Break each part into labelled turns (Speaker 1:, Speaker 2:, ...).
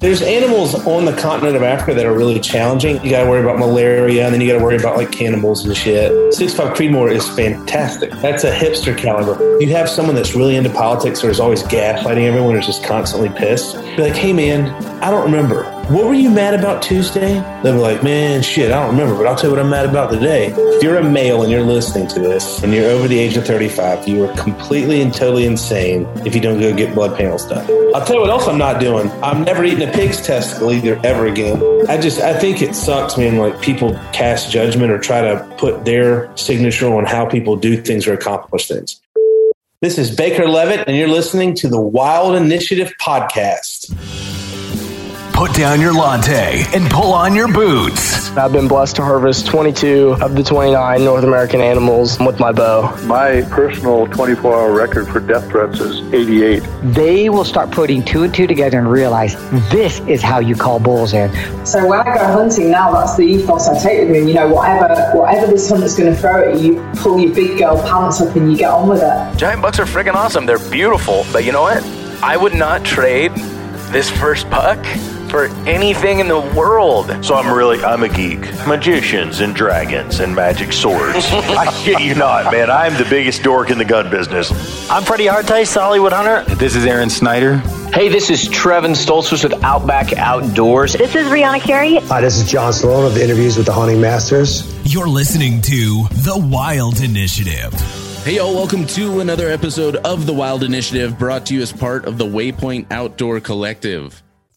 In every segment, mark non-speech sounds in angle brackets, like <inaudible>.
Speaker 1: There's animals on the continent of Africa that are really challenging. You got to worry about malaria, and then you got to worry about like cannibals and shit. Six Five Creedmoor is fantastic. That's a hipster caliber. You have someone that's really into politics or is always gaslighting everyone, or is just constantly pissed. Be like, hey man, I don't remember. What were you mad about Tuesday? They'll be like, man, shit, I don't remember, but I'll tell you what I'm mad about today. If you're a male and you're listening to this and you're over the age of 35, you are completely and totally insane if you don't go get blood panels done. I'll tell you what else I'm not doing. I'm never eating a pig's testicle either, ever again. I just, I think it sucks, man, like people cast judgment or try to put their signature on how people do things or accomplish things. This is Baker Leavitt, and you're listening to the Wild Initiative Podcast.
Speaker 2: Put down your latte and pull on your boots.
Speaker 3: I've been blessed to harvest 22 of the 29 North American animals with my bow.
Speaker 4: My personal 24 hour record for death threats is 88.
Speaker 5: They will start putting two and two together and realize this is how you call bulls in.
Speaker 6: So when I go hunting now, that's the ethos I take with me. You know, whatever whatever this hunter's going to throw at you, you pull your big girl pants up and you get on with it.
Speaker 7: Giant bucks are freaking awesome. They're beautiful, but you know what? I would not trade this first buck for anything in the world.
Speaker 8: So I'm really, I'm a geek. Magicians and dragons and magic swords. <laughs> I shit you not, man. I'm the biggest dork in the gun business.
Speaker 9: I'm Freddie Harteis, Hollywood Hunter.
Speaker 10: This is Aaron Snyder.
Speaker 11: Hey, this is Trevin Stoltzfus with Outback Outdoors.
Speaker 12: This is Rihanna Carey.
Speaker 13: Hi, this is John Sloan of the Interviews with the Hunting Masters.
Speaker 2: You're listening to The Wild Initiative.
Speaker 14: Hey, y'all, welcome to another episode of The Wild Initiative brought to you as part of the Waypoint Outdoor Collective.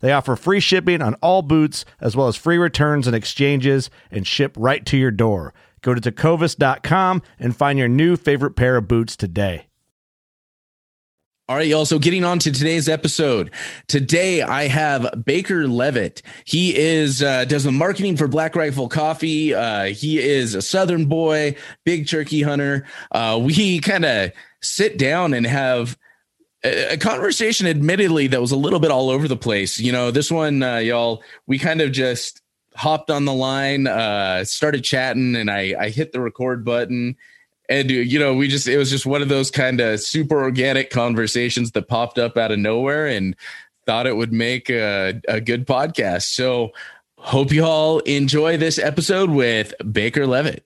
Speaker 15: They offer free shipping on all boots, as well as free returns and exchanges, and ship right to your door. Go to tecovas.com and find your new favorite pair of boots today.
Speaker 14: All right, y'all. So getting on to today's episode. Today I have Baker Leavitt. He is uh, does the marketing for Black Rifle Coffee. Uh, he is a Southern boy, big turkey hunter. Uh, we <laughs> kind of sit down and have a conversation, admittedly, that was a little bit all over the place. You know, this one, uh, y'all, we kind of just hopped on the line, uh, started chatting, and I, I hit the record button. And, you know, we just, it was just one of those kind of super organic conversations that popped up out of nowhere and thought it would make a, a good podcast. So, hope you all enjoy this episode with Baker Leavitt.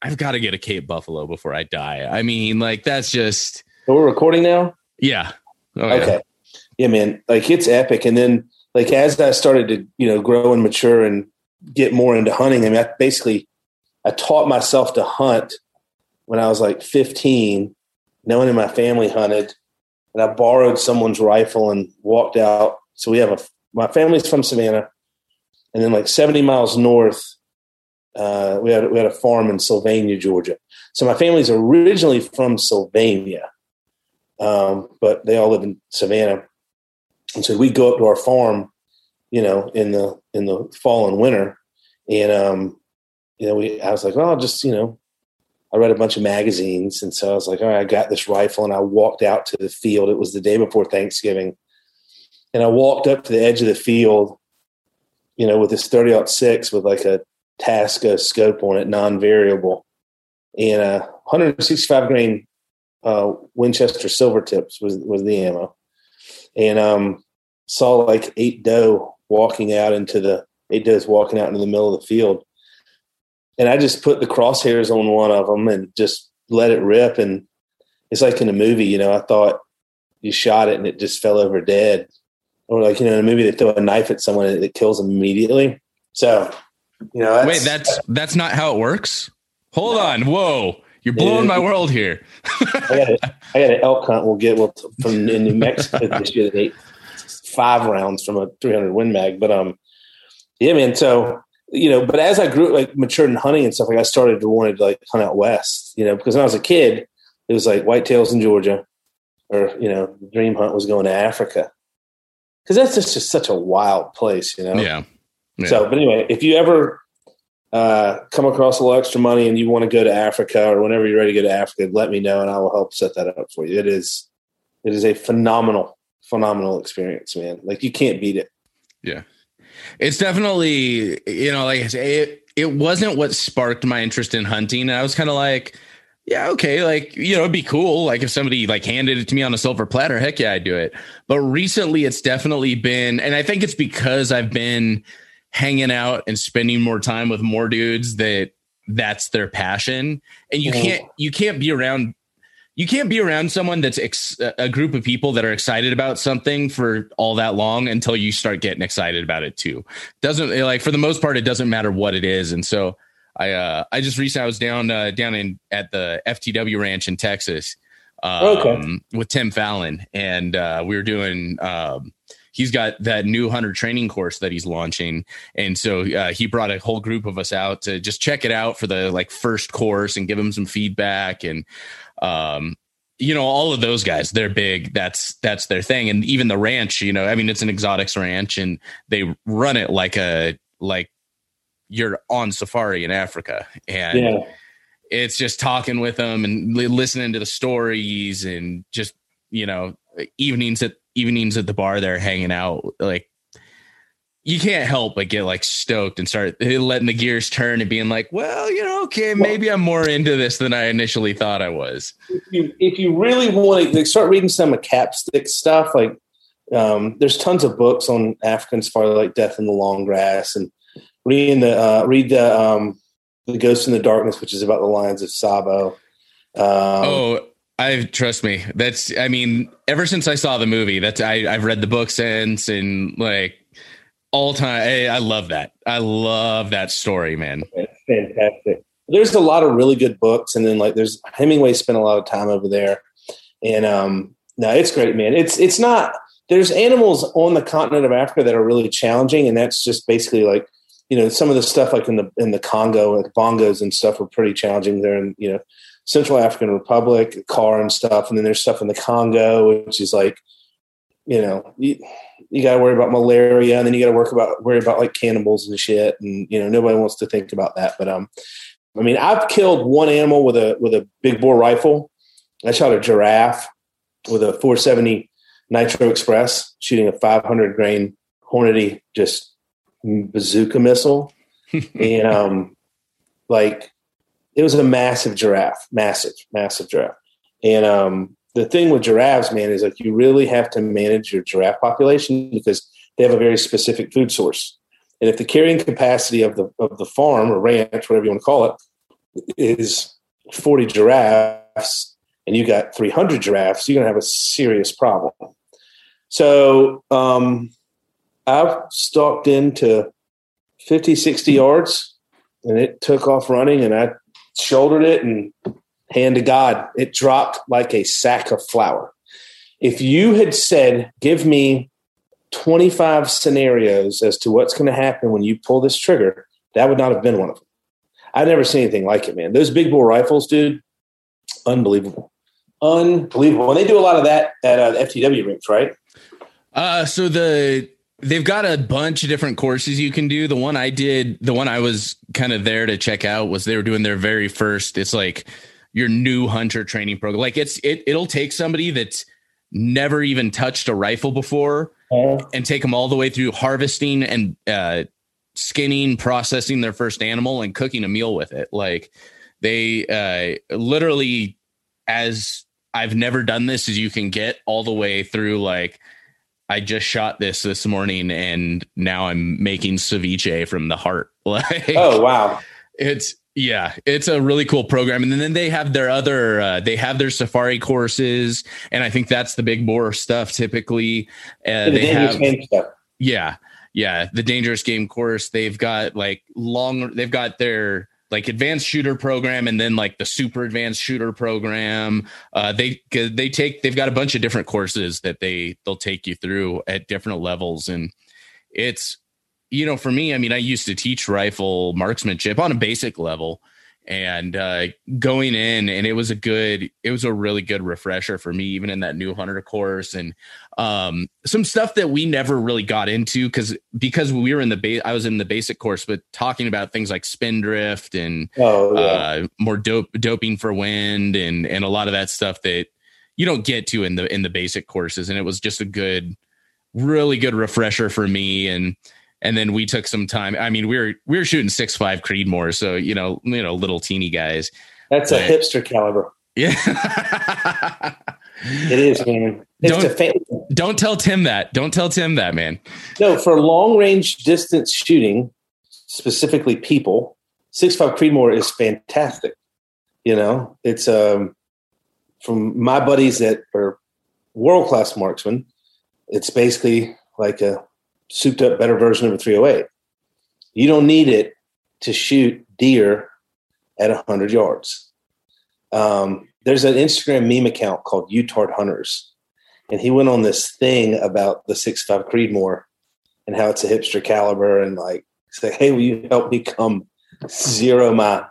Speaker 14: I've got to get a Cape Buffalo before I die. I mean, like, that's just.
Speaker 1: So we're recording now?
Speaker 14: Yeah.
Speaker 1: Oh, okay. Yeah. yeah, man. Like it's epic. And then like as I started to, you know, grow and mature and get more into hunting, I mean, I basically I taught myself to hunt when I was like 15. No one in my family hunted. And I borrowed someone's rifle and walked out. So we have a my family's from Savannah. And then like 70 miles north, uh, we had we had a farm in Sylvania, Georgia. So my family's originally from Sylvania um, but they all live in Savannah. And so we go up to our farm, you know, in the in the fall and winter, and um, you know, we I was like, well, I'll just you know, I read a bunch of magazines, and so I was like, all right, I got this rifle, and I walked out to the field. It was the day before Thanksgiving, and I walked up to the edge of the field, you know, with this thirty six with like a Tasco scope on it, non-variable, and a 165 grain uh, Winchester silver tips was was the ammo, and um, saw like eight doe walking out into the eight does walking out into the middle of the field, and I just put the crosshairs on one of them and just let it rip, and it's like in a movie, you know. I thought you shot it and it just fell over dead, or like you know in a movie they throw a knife at someone and it kills them immediately. So, you know, that's,
Speaker 14: wait, that's that's not how it works. Hold no. on, whoa. You're blowing my world here. <laughs>
Speaker 1: I got a, I got an elk hunt. We'll get we'll, from in New Mexico <laughs> this year. They five rounds from a 300 Win Mag, but um, yeah, man. So you know, but as I grew like matured in hunting and stuff, like I started to want to like hunt out west. You know, because when I was a kid, it was like whitetails in Georgia, or you know, dream hunt was going to Africa, because that's just, just such a wild place. You know.
Speaker 14: Yeah. yeah.
Speaker 1: So, but anyway, if you ever uh, come across a little extra money and you want to go to Africa or whenever you're ready to go to Africa, let me know and I will help set that up for you. It is, it is a phenomenal, phenomenal experience, man. Like you can't beat it.
Speaker 14: Yeah. It's definitely, you know, like I say, it, it wasn't what sparked my interest in hunting. And I was kind of like, yeah, okay, like you know, it'd be cool. Like if somebody like handed it to me on a silver platter, heck yeah, I'd do it. But recently, it's definitely been, and I think it's because I've been hanging out and spending more time with more dudes that that's their passion. And you can't you can't be around you can't be around someone that's ex- a group of people that are excited about something for all that long until you start getting excited about it too. Doesn't like for the most part it doesn't matter what it is. And so i uh i just recently i was down uh down in at the ftw ranch in texas um, okay. with tim fallon. And uh we were doing um he's got that new hunter training course that he's launching. And so uh, he brought a whole group of us out to just check it out for the like first course and give him some feedback. And um you know all of those guys they're big. That's that's their thing. And even the ranch you know i mean it's an exotics ranch and they run it like a like you're on safari in africa. And yeah. it's just talking with them and listening to the stories and just you know evenings at evenings at the bar there hanging out like you can't help but get like stoked and start letting the gears turn and being like well you know okay maybe i'm more into this than i initially thought i was
Speaker 1: if you, if you really want to start reading some of capstick stuff like um, there's tons of books on african safari like death in the long grass and reading the uh, read the um, the ghost in the darkness which is about the lions of Tsavo. um,
Speaker 14: oh I trust me. That's I mean, ever since I saw the movie, that's I I've read the book since and like all time. I, I love that. I love that story, man.
Speaker 1: Fantastic. There's a lot of really good books, and then like there's Hemingway spent a lot of time over there, and um, no, it's great, man. It's it's not. There's animals on the continent of Africa that are really challenging, and that's just basically like you know some of the stuff like in the in the Congo, like bongos and stuff, are pretty challenging there, and you know Central African Republic, CAR and stuff, and then there's stuff in the Congo, which is like, you know, you, you got to worry about malaria, and then you got to work about worry about like cannibals and shit, and you know nobody wants to think about that. But um, I mean, I've killed one animal with a with a big bore rifle. I shot a giraffe with a 470 Nitro Express, shooting a 500 grain Hornady just bazooka missile, <laughs> and um, like it was a massive giraffe, massive, massive giraffe. And um, the thing with giraffes, man, is like you really have to manage your giraffe population because they have a very specific food source. And if the carrying capacity of the of the farm or ranch, whatever you want to call it, is 40 giraffes, and you got 300 giraffes, you're going to have a serious problem. So um, I've stalked into 50, 60 yards, and it took off running, and I shouldered it and hand to God, it dropped like a sack of flour. If you had said, give me 25 scenarios as to what's going to happen when you pull this trigger, that would not have been one of them. I've never seen anything like it, man. Those big bore rifles, dude, unbelievable. Unbelievable. And they do a lot of that at uh, FTW Ranch, right?
Speaker 14: Uh, so the They've got a bunch of different courses you can do. The one I did, the one I was kind of there to check out was they were doing their very first. It's like your new hunter training program. Like it's it it'll take somebody that's never even touched a rifle before and take them all the way through harvesting and uh skinning, processing their first animal, and cooking a meal with it. Like they uh, literally, as I've never done this, as you can get all the way through. Like I just shot this this morning, and now I'm making ceviche from the heart. <laughs> Like
Speaker 1: oh wow,
Speaker 14: it's yeah, it's a really cool program. And then they have their other, uh, they have their safari courses, and I think that's the big bore stuff. Typically, uh,
Speaker 1: the
Speaker 14: they have
Speaker 1: stuff.
Speaker 14: yeah, yeah, the dangerous game course. They've got like long, they've got their like advanced shooter program and then like the super advanced shooter program. Uh, they they take they've got a bunch of different courses that they they'll take you through at different levels. And it's you know for me i mean i used to teach rifle marksmanship on a basic level and uh, going in and it was a good it was a really good refresher for me even in that new hunter course. And um, some stuff that we never really got into because because we were in the base i was in the basic course but talking about things like spindrift and
Speaker 1: oh, yeah.
Speaker 14: uh, more dope doping for wind and and a lot of that stuff that you don't get to in the in the basic courses. And it was just a good really good refresher for me. And and then we took some time. I mean, we were we were shooting six five Creedmoor, so you know, you know, little teeny guys.
Speaker 1: That's but, a hipster caliber.
Speaker 14: Yeah,
Speaker 1: it is, man. It's
Speaker 14: don't, fa- don't tell Tim that. Don't tell Tim that, man.
Speaker 1: No, for long range distance shooting, specifically people, six five Creedmoor is fantastic. You know, it's um from my buddies that are world class marksmen. It's basically like a souped up better version of a 308. You don't need it to shoot deer at 100 yards. Um, there's an Instagram meme account called Utard Hunters, and he went on this thing about the 6.5 Creedmoor and how it's a hipster caliber, and like say, "Hey, will you help me come zero my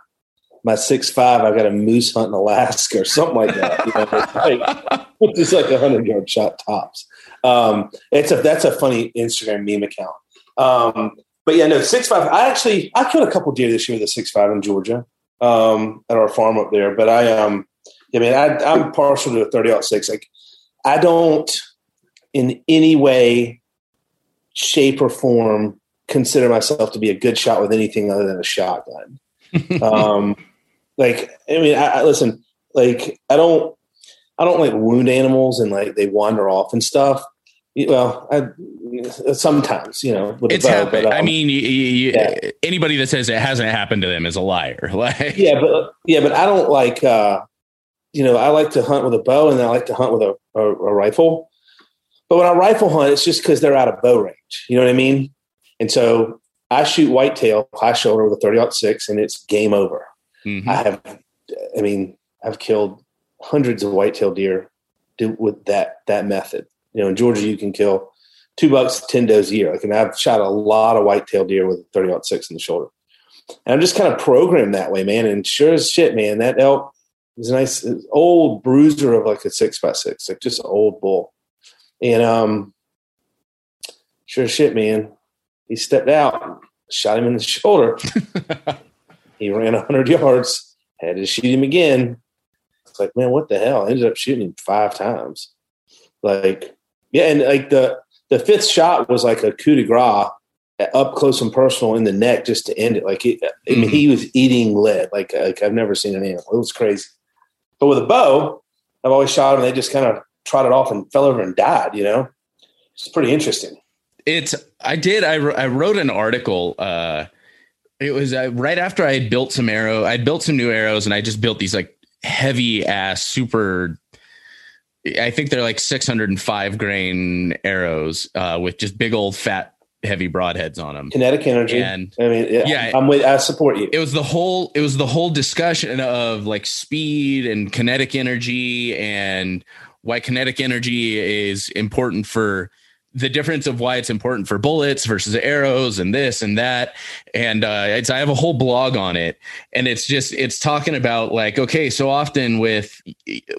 Speaker 1: my six five? I've got a moose hunt in Alaska or something like that." You know, like, <laughs> which is like a hundred yard shot tops. Um, it's a that's a funny Instagram meme account. Um, but yeah, no six five. I actually I killed a couple deer this year with a six five in Georgia um, at our farm up there. But I um, I mean, I, I'm partial to a thirty out six. Like I don't in any way, shape, or form consider myself to be a good shot with anything other than a shotgun. <laughs> um, like I mean, I, I listen. Like I don't I don't like wound animals and like they wander off and stuff well, I, sometimes you know
Speaker 14: it's bow, happened. But, um, I mean, you, you, yeah. anybody that says it hasn't happened to them is a liar. <laughs> Like,
Speaker 1: yeah, but yeah, but I don't like. uh You know, I like to hunt with a bow, and I like to hunt with a, a, a rifle. But when I rifle hunt, it's just because they're out of bow range. You know what I mean? And so I shoot whitetail high shoulder with a 30 six, and it's game over. Mm-hmm. I have, I mean, I've killed hundreds of whitetail deer with that that method you know, in Georgia, you can kill two bucks, 10 does a year. Like, and I've shot a lot of whitetail deer with a 30 six in the shoulder. And I'm just kind of programmed that way, man. And sure as shit, man, that elk is a nice old bruiser of like a six by six, like just an old bull. And um, sure as shit, man, he stepped out, shot him in the shoulder. <laughs> he ran 100 yards, had to shoot him again. It's like, man, what the hell? I ended up shooting him five times. Like, yeah, and like the the fifth shot was like a coup de grace up close and personal in the neck just to end it. Like, it, I mean, he mm-hmm. was eating lead. Like, like I've never seen an animal. It was crazy. But with a bow, I've always shot them. They just kind of trotted off and fell over and died. You know, it's pretty interesting.
Speaker 14: It's. I did. I I wrote an article. uh It was uh, right after I had built some arrow. I built some new arrows, and I just built these like heavy ass super I think they're like 605 grain arrows uh, with just big old fat heavy broadheads on them.
Speaker 1: Kinetic energy. And I mean, yeah, yeah, I'm with, I support you.
Speaker 14: It was the whole, it was the whole discussion of like speed and kinetic energy and why kinetic energy is important for the difference of why it's important for bullets versus arrows and this and that. And uh, it's i have a whole blog on it. And it's just it's talking about like okay so often with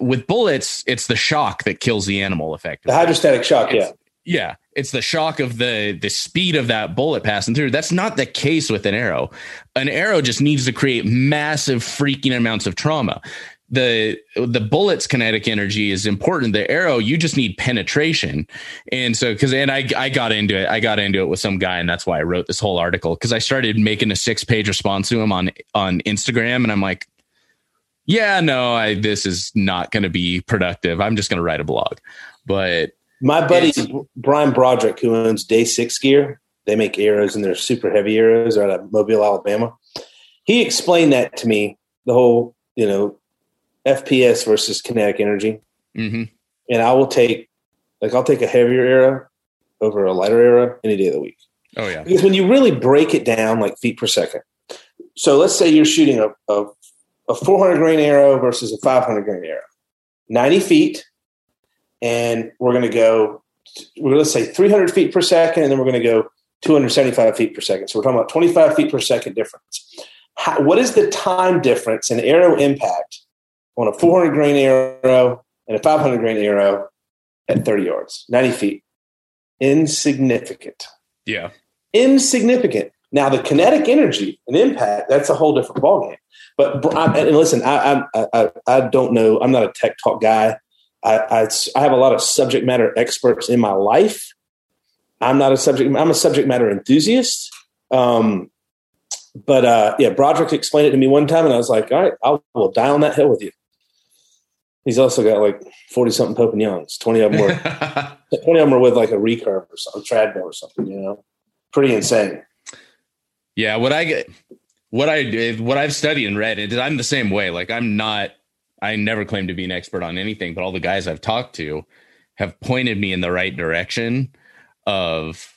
Speaker 14: with bullets it's the shock that kills the animal effectively.
Speaker 1: The hydrostatic shock
Speaker 14: it's,
Speaker 1: yeah.
Speaker 14: yeah it's the shock of the the speed of that bullet passing through. That's not the case with an arrow. An arrow just needs to create massive freaking amounts of trauma the the bullet's kinetic energy is important. The arrow, you just need penetration. And so because and I I got into it. I got into it with some guy, and that's why I wrote this whole article. Because I started making a six page response to him on on Instagram, and I'm like, yeah, no, I this is not going to be productive. I'm just going to write a blog. But
Speaker 1: my buddy Brian Broderick, who owns Day Six Gear, they make arrows and they're super heavy arrows out of Mobile, Alabama. He explained that to me, the whole, you know, FPS versus kinetic energy.
Speaker 14: Mm-hmm.
Speaker 1: And I will take, like, I'll take a heavier arrow over a lighter arrow any day of the week.
Speaker 14: Oh, yeah.
Speaker 1: Because when you really break it down, like feet per second. So let's say you're shooting a, a, a 400 grain arrow versus a 500 grain arrow, 90 feet. And we're going to go, we're going to say 300 feet per second, and then we're going to go 275 feet per second. So we're talking about 25 feet per second difference. How, what is the time difference in arrow impact on a 400 grain arrow and a 500 grain arrow at 30 yards, 90 feet? Insignificant.
Speaker 14: Yeah.
Speaker 1: Insignificant. Now, the kinetic energy and impact, that's a whole different ballgame. But and listen, I, I, I, I don't know. I'm not a tech talk guy. I, I, I have a lot of subject matter experts in my life. I'm not a subject. I'm a subject matter enthusiast. Um, but uh, yeah, Broderick explained it to me one time, and I was like, "All right, I will die on that hill with you." He's also got like forty something Pope and Youngs. Twenty of them were <laughs> twenty of them were with like a recurve or something, treadmill or something. You know, pretty insane.
Speaker 14: Yeah, what I get, what I what I've studied and read, and I'm the same way. Like I'm not, I never claim to be an expert on anything, but all the guys I've talked to have pointed me in the right direction of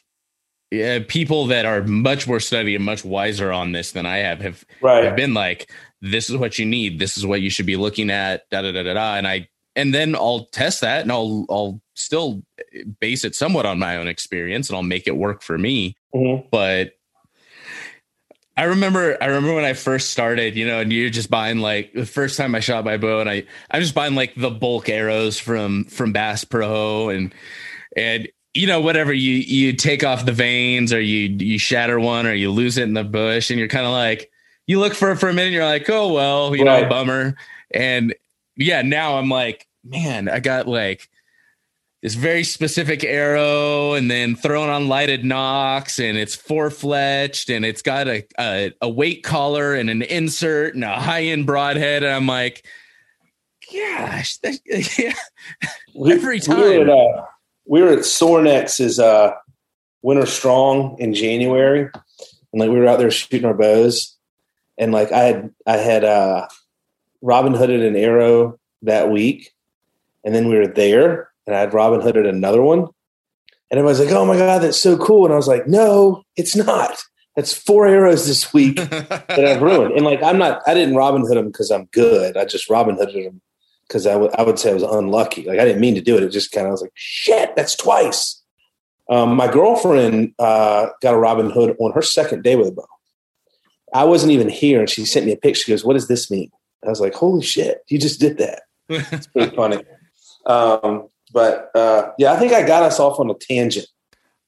Speaker 14: yeah, people that are much more studied and much wiser on this than I have have,
Speaker 1: right.
Speaker 14: have been like, this is what you need. This is what you should be looking at. Da da da da da. And I and then I'll test that and I'll I'll still base it somewhat on my own experience and I'll make it work for me.
Speaker 1: Mm-hmm.
Speaker 14: But I remember I remember when I first started, you know, and you're just buying like the first time I shot my bow and I I'm just buying like the bulk arrows from from Bass Pro and and you know whatever you you take off the vanes or you you shatter one or you lose it in the bush and you're kind of like you look for it for a minute you're like oh well you right. know bummer. And yeah now i'm like man i got like this very specific arrow and then thrown on lighted nocks and it's four fletched and it's got a, a, a weight collar and an insert and a high end broadhead. And i'm like gosh that, <laughs> yeah. every time.
Speaker 1: we were at Sorinex's uh, Winter Strong in January, and like we were out there shooting our bows, and like I had I had uh, Robin Hooded an arrow that week, and then we were there, and I had Robin Hooded another one, and everybody's like, "Oh my god, that's so cool!" And I was like, "No, it's not. That's four arrows this week that I've ruined." And like I'm not, I didn't Robin Hood them because I'm good. I just Robin Hooded them because I, would say I was unlucky. Like I didn't mean to do it. It just kind of was like, shit, that's twice. Um, my girlfriend uh, got a Robin Hood on her second day with a bow. I wasn't even here, and she sent me a picture. She goes, "What does this mean?" I was like, "Holy shit, you just did that!" it's <laughs> pretty funny. Um, but uh, yeah, I think I got us off on a tangent.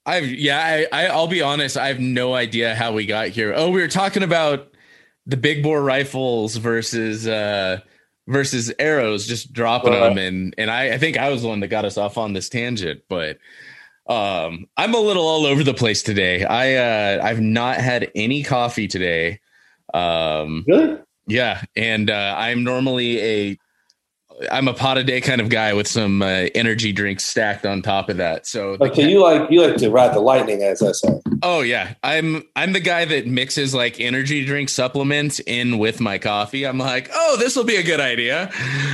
Speaker 14: I've yeah, I, I I'll be honest. I have no idea how we got here. Oh, we were talking about the big bore rifles versus uh, versus arrows just dropping them and and I, I think I was the one that got us off on this tangent but um I'm a little all over the place today I uh I've not had any coffee today um
Speaker 1: good
Speaker 14: yeah and uh I'm normally a I'm a pot a day kind of guy with some uh, energy drinks stacked on top of that. So
Speaker 1: okay, you like you like to ride the lightning, as I say.
Speaker 14: Oh yeah, I'm I'm the guy that mixes like energy drink supplements in with my coffee. I'm like, oh, this will be a good idea.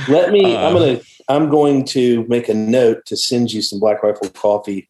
Speaker 1: Let me. I'm gonna. I'm going to make a note to send you some Black Rifle coffee.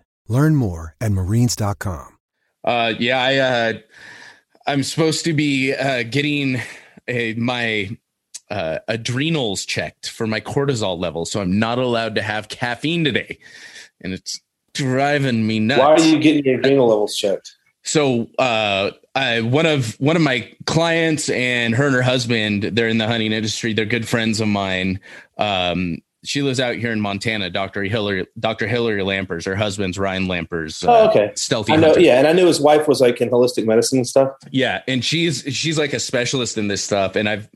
Speaker 10: Learn more at marines.com.
Speaker 14: Uh, yeah, I, uh, I'm supposed to be uh, getting a, my uh, adrenals checked for my cortisol level, so I'm not allowed to have caffeine today, and it's driving me nuts.
Speaker 1: Why are you getting your adrenal levels checked?
Speaker 14: So, uh, I, one of one of my clients and her and her husband, they're in the hunting industry. They're good friends of mine. Um, she lives out here in Montana. Dr. Hillary, Dr. Hillary Lampers, her husband's Ryan Lampers.
Speaker 1: oh, okay.
Speaker 14: Stealthy.
Speaker 1: I know.
Speaker 14: hunter.
Speaker 1: Yeah, and I knew his wife was like in holistic medicine and stuff.
Speaker 14: Yeah, and she's she's like a specialist in this stuff, and I've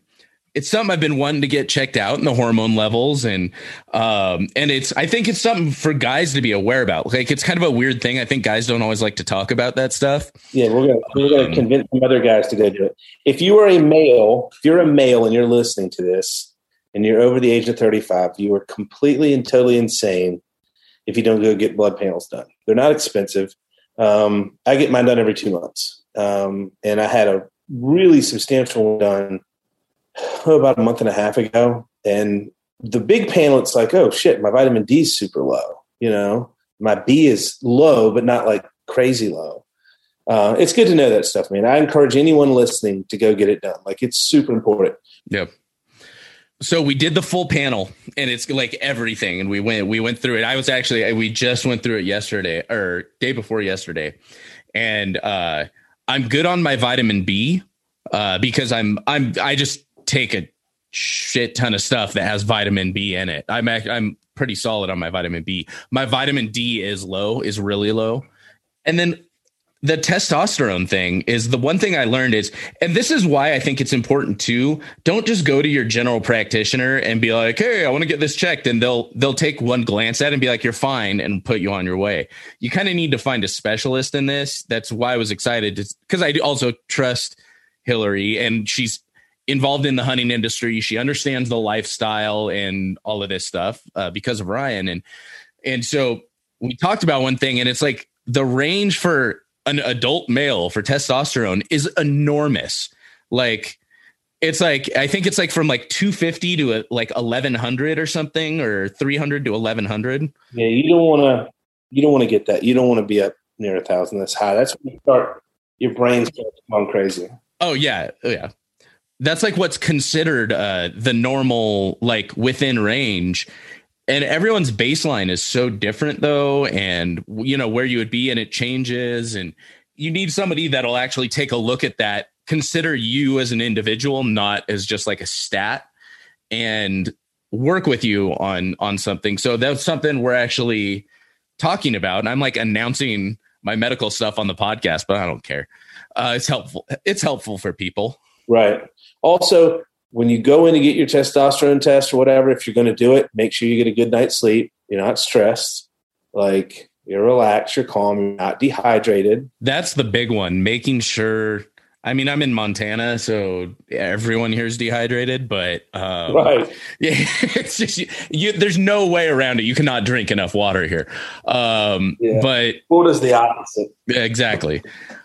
Speaker 14: it's something I've been wanting to get checked out in the hormone levels, and um, and it's I think it's something for guys to be aware about. Like it's kind of a weird thing. I think guys don't always like to talk about that stuff.
Speaker 1: Yeah, we're gonna we're gonna convince some other guys to go do it. If you are a male, if you're a male and you're listening to this, and you're over the age of 35, you are completely and totally insane if you don't go get blood panels done. They're not expensive. Um, I get mine done every two months, um, and I had a really substantial one done <sighs> oh, about a month and a half ago. And the big panel, it's like, oh shit, my vitamin D is super low. You know, my B is low, but not like crazy low. Uh, it's good to know that stuff, man. I encourage anyone listening to go get it done. Like it's super important.
Speaker 14: Yep. So we did the full panel, and it's like everything, and we went we went through it. I was actually we just went through it yesterday or day before yesterday, and uh, I'm good on my vitamin B uh, because I'm I'm I just take a shit ton of stuff that has vitamin B in it. I'm I'm pretty solid on my vitamin B. My vitamin D is low, is really low, and then the testosterone thing is the one thing I learned is, and this is why I think it's important too. Don't just go to your general practitioner and be like, "Hey, I want to get this checked," and they'll they'll take one glance at it and be like, "You're fine," and put you on your way. You kind of need to find a specialist in this. That's why I was excited because I also trust Hillary, and she's involved in the hunting industry. She understands the lifestyle and all of this stuff uh, because of Ryan, and and so we talked about one thing, and it's like the range for an adult male for testosterone is enormous. Like it's like I think it's like from like 250 to a, like 1100 or something or 300 to 1100.
Speaker 1: Yeah, you don't want to. You don't want to get that. You don't want to be up near a thousand. That's high. That's when you start. Your brain's going crazy.
Speaker 14: Oh yeah, oh yeah. That's like what's considered uh the normal like within range. And everyone's baseline is so different though and you know where you would be and it changes and you need somebody that'll actually take a look at that, consider you as an individual not as just like a stat and work with you on on something. So that's something we're actually talking about and I'm like announcing my medical stuff on the podcast, but I don't care. Uh, it's helpful. It's helpful for people.
Speaker 1: Right. Also, when you go in to get your testosterone test or whatever, if you're going to do it, make sure you get a good night's sleep. You're not stressed. Like you're relaxed, you're calm, you're not dehydrated.
Speaker 14: That's the big one. Making sure. I mean, I'm in Montana, so everyone here is dehydrated. But um,
Speaker 1: right, <laughs>
Speaker 14: yeah, it's just you, you, There's no way around it. You cannot drink enough water here. Um,
Speaker 1: yeah.
Speaker 14: But
Speaker 1: Florida's the opposite.
Speaker 14: Exactly.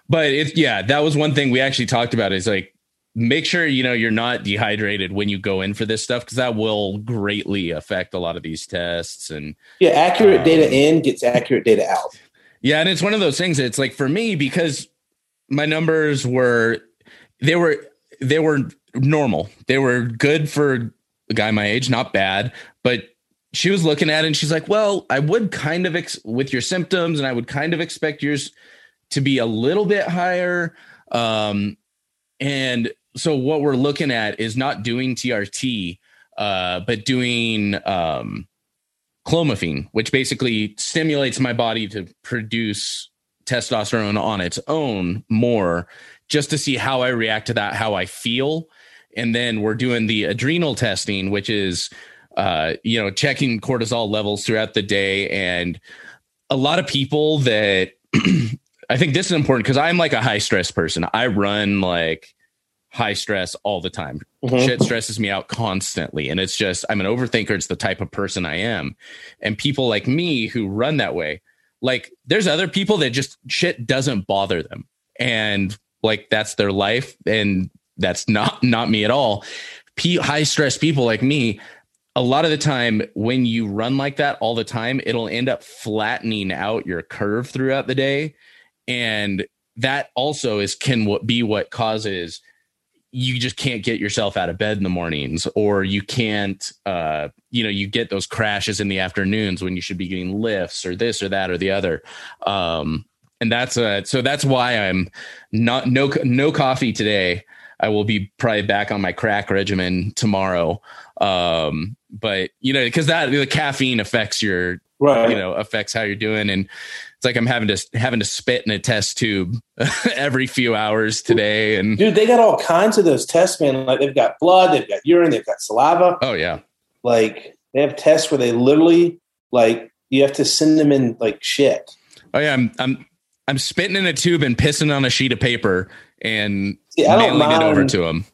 Speaker 14: But it, yeah, that was one thing we actually talked about. Is like make sure you know you're not dehydrated when you go in for this stuff because that will greatly affect a lot of these tests and
Speaker 1: yeah accurate um, data in gets accurate data out.
Speaker 14: Yeah and it's one of those things it's like for me because my numbers were they were they were normal. They were good for a guy my age not bad but she was looking at it and she's like well i would kind of ex- with your symptoms and i would kind of expect yours to be a little bit higher um and so what we're looking at is not doing TRT, uh, but doing um, clomiphene, which basically stimulates my body to produce testosterone on its own more, just to see how I react to that, how I feel, and then we're doing the adrenal testing, which is uh, you know checking cortisol levels throughout the day, and a lot of people that <clears throat> I think this is important because I'm like a high stress person. I run like high stress all the time. Mm-hmm. Shit stresses me out constantly. And it's just, I'm an overthinker. It's the type of person I am. And people like me who run that way, like there's other people that just shit doesn't bother them. And like that's their life. And that's not, not me at all. P- high stress people like me, a lot of the time when you run like that all the time, it'll end up flattening out your curve throughout the day. And that also is can be what causes you just can't get yourself out of bed in the mornings or you can't uh you know you get those crashes in the afternoons when you should be getting lifts or this or that or the other. Um and that's uh so that's why i'm not no no coffee today. I will be probably back on my crack regimen tomorrow. Um but you know because that the caffeine affects your
Speaker 1: Right.
Speaker 14: you know affects how you're doing. And it's like i'm having to having to spit in a test tube <laughs> every few hours today and
Speaker 1: Dude, they got all kinds of those tests, man. Like they've got blood, they've got urine, they've got saliva.
Speaker 14: oh yeah
Speaker 1: Like they have tests where they literally like you have to send them in like shit.
Speaker 14: Oh yeah, I'm I'm I'm spitting in a tube and pissing on a sheet of paper and
Speaker 1: See, I don't
Speaker 14: mailing it over to them.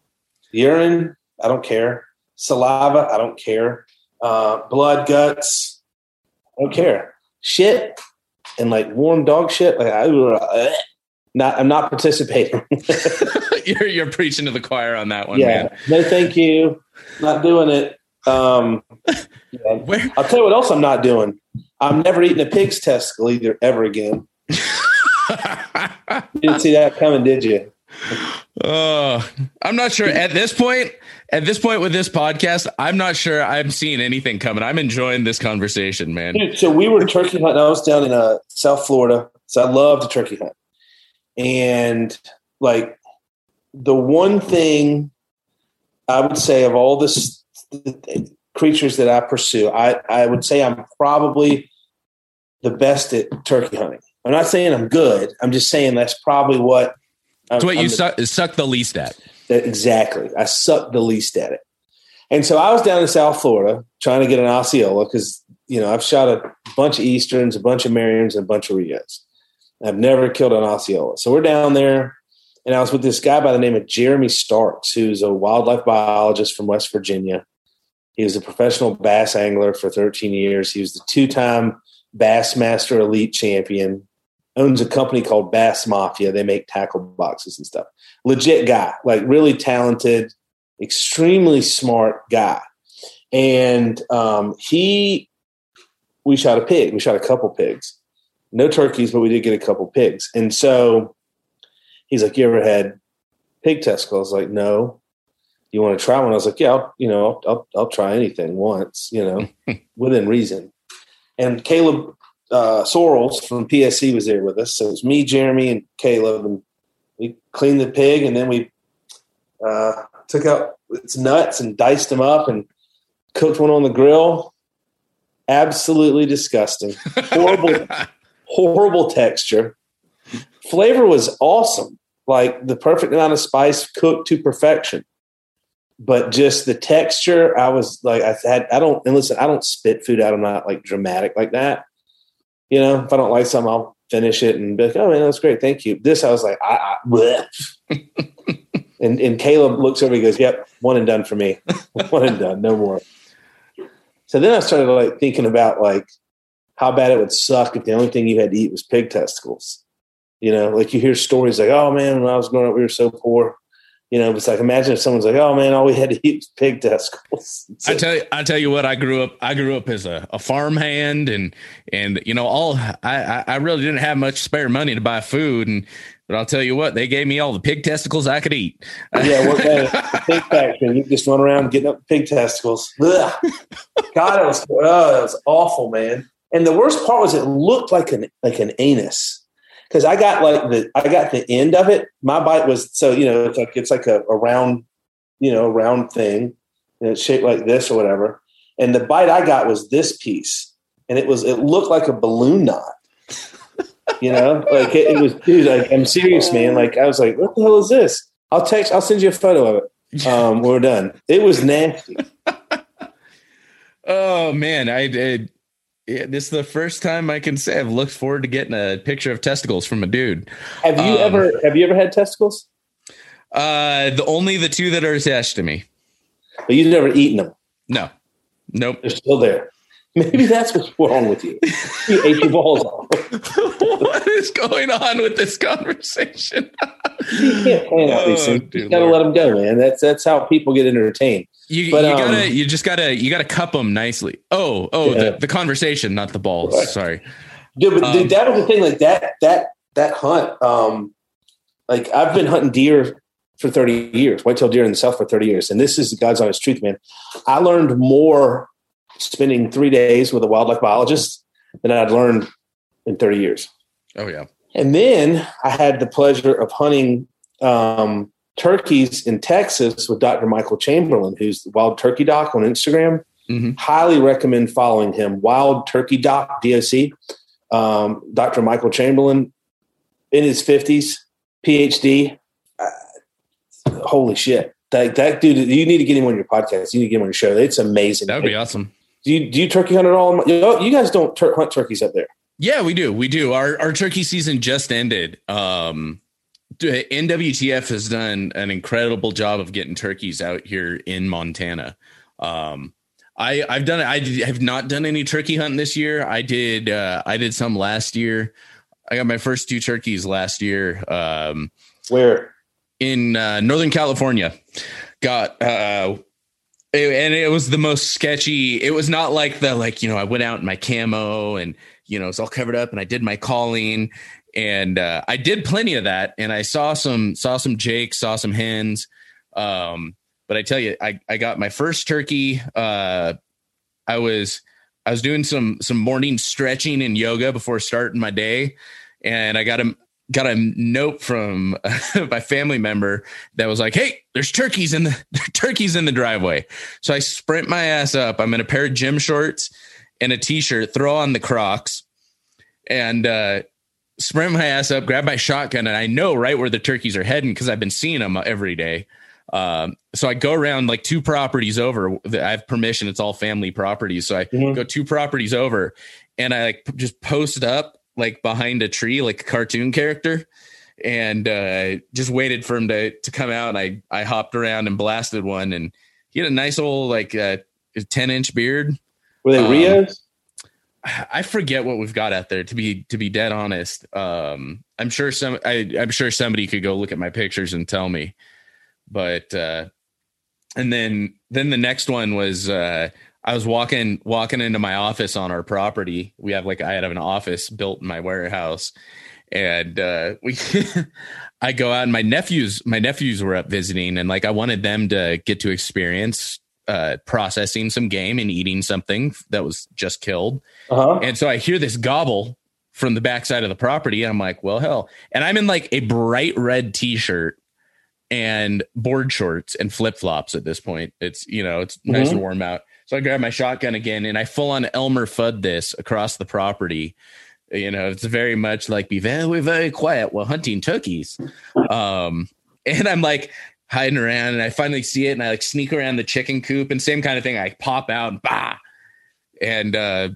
Speaker 1: Urine, I don't care. Saliva, I don't care. Uh, blood, guts, I don't care. Shit and like warm dog shit. Like I, uh, not, I'm not participating. <laughs>
Speaker 14: you're you're preaching to the choir on that one,
Speaker 1: yeah,
Speaker 14: man.
Speaker 1: no, thank you. Not doing it. Um, <laughs> yeah. I'll tell you what else I'm not doing. I'm never eating a pig's testicle either ever again. <laughs> you didn't see that coming, did you?
Speaker 14: Oh, I'm not sure at this point. At this point with this podcast, I'm not sure I'm seeing anything coming. I'm enjoying this conversation, man.
Speaker 1: Dude, so we were turkey hunting. I was down in uh, South Florida, so I love to turkey hunt. And like the one thing I would say of all this the creatures that I pursue, I, I would say I'm probably the best at turkey hunting. I'm not saying I'm good. I'm just saying that's probably what.
Speaker 14: It's what
Speaker 1: I'm
Speaker 14: you
Speaker 1: the-
Speaker 14: suck, suck the least at.
Speaker 1: That- exactly. I suck the least at it. And so I was down in South Florida trying to get an Osceola because, you know, I've shot a bunch of Easterns, a bunch of Merriams, and a bunch of Rios. I've never killed an Osceola. So we're down there, and I was with this guy by the name of Jeremy Starks, who's a wildlife biologist from West Virginia. He was a professional bass angler for 13 years. He was the two time Bassmaster Elite champion. Owns a company called Bass Mafia. They make tackle boxes and stuff. Legit guy, like really talented, extremely smart guy. And um, he, we shot a pig. We shot a couple pigs. No turkeys, but we did get a couple pigs. And so he's like, "You ever had pig testicles?" I was like, "No." You want to try one? I was like, "Yeah, I'll, you know, I'll, I'll, I'll try anything once, you know, <laughs> within reason." And Caleb uh, Sorrells from PSC was there with us. So it was me, Jeremy, and Caleb, and we cleaned the pig, and then we uh, took out its nuts and diced them up and cooked one on the grill. Absolutely disgusting, horrible, <laughs> horrible texture. Flavor was awesome, like the perfect amount of spice, cooked to perfection. But just the texture, I was like, I had, I don't, and listen, I don't spit food out. I'm not like dramatic like that. You know, if I don't like something, I'll finish it and be like, oh man, that's great. Thank you. This, I was like, I, I bleh. <laughs> and, and Caleb looks over, he goes, yep, one and done for me. <laughs> one and done, no more. So then I started like thinking about like how bad it would suck if the only thing you had to eat was pig testicles. You know, like you hear stories like, oh man, when I was growing up, we were so poor. You know, it's like imagine if someone's like, "Oh man, all we had to eat was pig testicles." <laughs>
Speaker 14: I tell you, I tell you what. I grew up. I grew up as a, a farm hand, and and you know, all I, I really didn't have much spare money to buy food, and but I'll tell you what, they gave me all the pig testicles I could eat.
Speaker 1: yeah, what <laughs> the pig factory? You just run around getting up pig testicles. Ugh. God, it was oh, it was awful, man. And the worst part was it looked like an like an anus because I got like the I got the end of it. My bite was so you know it's like it's like a, a round you know round thing and it's shaped like this or whatever. And the bite I got was this piece, and it was it looked like a balloon knot. <laughs> You know, like it, it was. Dude, like I'm serious, man. Like I was like, what the hell is this? I'll text. I'll send you a photo of it. <laughs> Um, we're done. It was nasty. <laughs>
Speaker 14: Oh man, I did. Yeah, this is the first time I can say I've looked forward to getting a picture of testicles from a dude.
Speaker 1: Have you
Speaker 14: Um,
Speaker 1: ever have you ever had testicles?
Speaker 14: Uh, the only the two that are attached to me.
Speaker 1: But you've never eaten them.
Speaker 14: No, nope.
Speaker 1: They're still there. <laughs> Maybe that's what's wrong with you. <laughs> You ate your balls off. <laughs>
Speaker 14: what is going on with this conversation?
Speaker 1: You can't plan out these
Speaker 14: Oh,
Speaker 1: things. You gotta let them go, man. That's that's how people get entertained.
Speaker 14: You,
Speaker 1: But,
Speaker 14: you
Speaker 1: um,
Speaker 14: gotta you just gotta you gotta cup them nicely. Oh oh
Speaker 1: Yeah.
Speaker 14: the, the conversation, not the balls.
Speaker 1: Right.
Speaker 14: Sorry.
Speaker 1: Dude, but
Speaker 14: Um,
Speaker 1: dude, that was the thing. Like that, that, that hunt. Um, like I've been hunting deer for 30 years, white-tailed deer in the South for 30 years. And this is the God's honest truth, man. I learned more spending three days with a wildlife biologist than I'd learned in 30 years.
Speaker 14: Oh yeah.
Speaker 1: And then I had the pleasure of hunting um, turkeys in Texas with Dr. Michael Chamberlain, who's the Wild Turkey Doc on Instagram.
Speaker 14: Mm-hmm.
Speaker 1: Highly recommend following him. Wild Turkey Doc, DOC. Um, Dr. Michael Chamberlain in his 50s, PhD. Uh, holy shit. That, that dude, you need to get him on your podcast. You need to get him on your show. It's amazing.
Speaker 14: That would be awesome.
Speaker 1: Do you, do you turkey hunt at all? You guys don't tur- hunt turkeys up there.
Speaker 14: Yeah, we do. We do. Our our turkey season just ended. Um, NWTF has done an incredible job of getting turkeys out here in Montana. Um, I I've done I have not done any turkey hunting this year. I did uh, I did some last year. I got my first two turkeys last year. Um,
Speaker 1: Where
Speaker 14: in uh, Northern California, got uh, it, and it was the most sketchy. It was not like the like you know I went out in my camo and you know it's all covered up and I did my calling and uh, I did plenty of that and I saw some saw some Jake, saw some hens. Um, but I tell you, I, I got my first turkey. Uh, I was I was doing some some morning stretching and yoga before starting my day, and I got a got a note from <laughs> my family member that was like, "Hey, there's turkeys in the <laughs> turkeys in the driveway." So I sprint my ass up. I'm in a pair of gym shorts and a t-shirt, throw on the Crocs, and uh, sprint my ass up, grab my shotgun, and I know right where the turkeys are heading because I've been seeing them every day. Um, so I go around like two properties over. I have permission; it's all family properties. So I mm-hmm. go two properties over, and I like just post up like behind a tree, like a cartoon character, and uh, just waited for him to to come out. And I I hopped around and blasted one, and he had a nice old like uh, ten inch beard.
Speaker 1: Were they um, Rios?
Speaker 14: I forget what we've got out there. To be to be dead honest, um, I'm sure some I, I'm sure somebody could go look at my pictures and tell me but uh and then then the next one was uh I was walking walking into my office on our property. We have like I had an office built in my warehouse, and uh, we <laughs> I go out and my nephews my nephews were up visiting, and like I wanted them to get to experience uh, processing some game and eating something that was just killed.
Speaker 1: Uh-huh.
Speaker 14: And so I hear this gobble from the backside of the property, and I'm like, well, hell. And I'm in like a bright red T-shirt and board shorts and flip flops at this point. It's you know it's mm-hmm. nice and warm out. So I grab my shotgun again and I full on Elmer Fudd this across the property. You know, it's very much like be very very quiet while hunting turkeys. Um, and I'm like hiding around and I finally see it and I like sneak around the chicken coop and same kind of thing. I pop out and bah, and uh,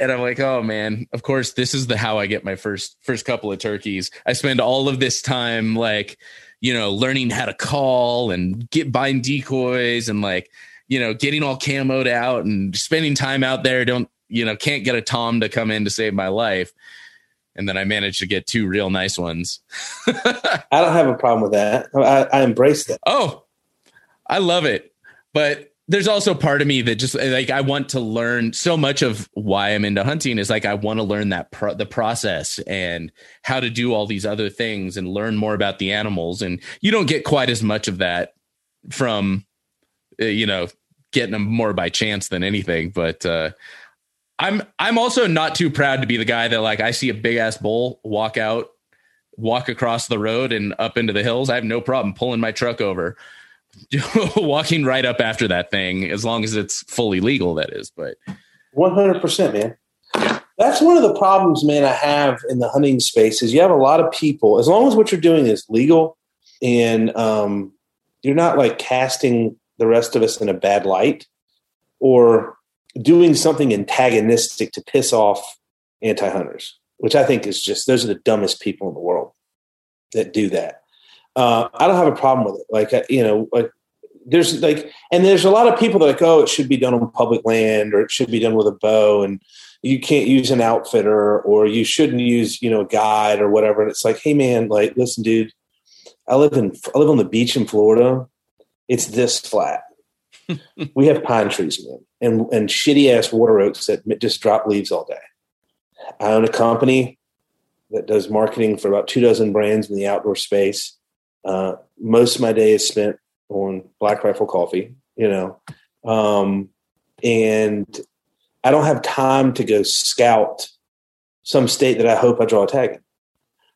Speaker 14: and I'm like, oh man, of course this is the how I get my first first couple of turkeys. I spend all of this time like you know, learning how to call and get buying decoys and like, you know, getting all camoed out and spending time out there. Don't, you know, can't get a Tom to come in to save my life. And then I managed to get two real nice ones. <laughs>
Speaker 1: I don't have a problem with that. I, I embrace that.
Speaker 14: Oh, I love it. But there's also part of me that just like I want to learn so much of why I'm into hunting is like I want to learn that pro- the process and how to do all these other things and learn more about the animals and you don't get quite as much of that from uh, you know getting them more by chance than anything but uh I'm I'm also not too proud to be the guy that like I see a big ass bull walk out walk across the road and up into the hills I have no problem pulling my truck over <laughs> walking right up after that thing, as long as it's fully legal, that is. But
Speaker 1: 100%, man. That's one of the problems, man, I have in the hunting space is you have a lot of people, as long as what you're doing is legal and um, you're not like casting the rest of us in a bad light or doing something antagonistic to piss off anti hunters, which I think is just, those are the dumbest people in the world that do that uh, I don't have a problem with it. Like, uh, you know, like there's like, and there's a lot of people that like, oh, it should be done on public land or it should be done with a bow and you can't use an outfitter or you shouldn't use, you know, a guide or whatever. And it's like, hey man, like, listen, dude, I live in, I live on the beach in Florida. It's this flat. <laughs> we have pine trees, man, and, and shitty ass water oaks that just drop leaves all day. I own a company that does marketing for about two dozen brands in the outdoor space uh, most of my day is spent on Black Rifle Coffee. You know, um, and I don't have time to go scout some state that I hope I draw a tag in.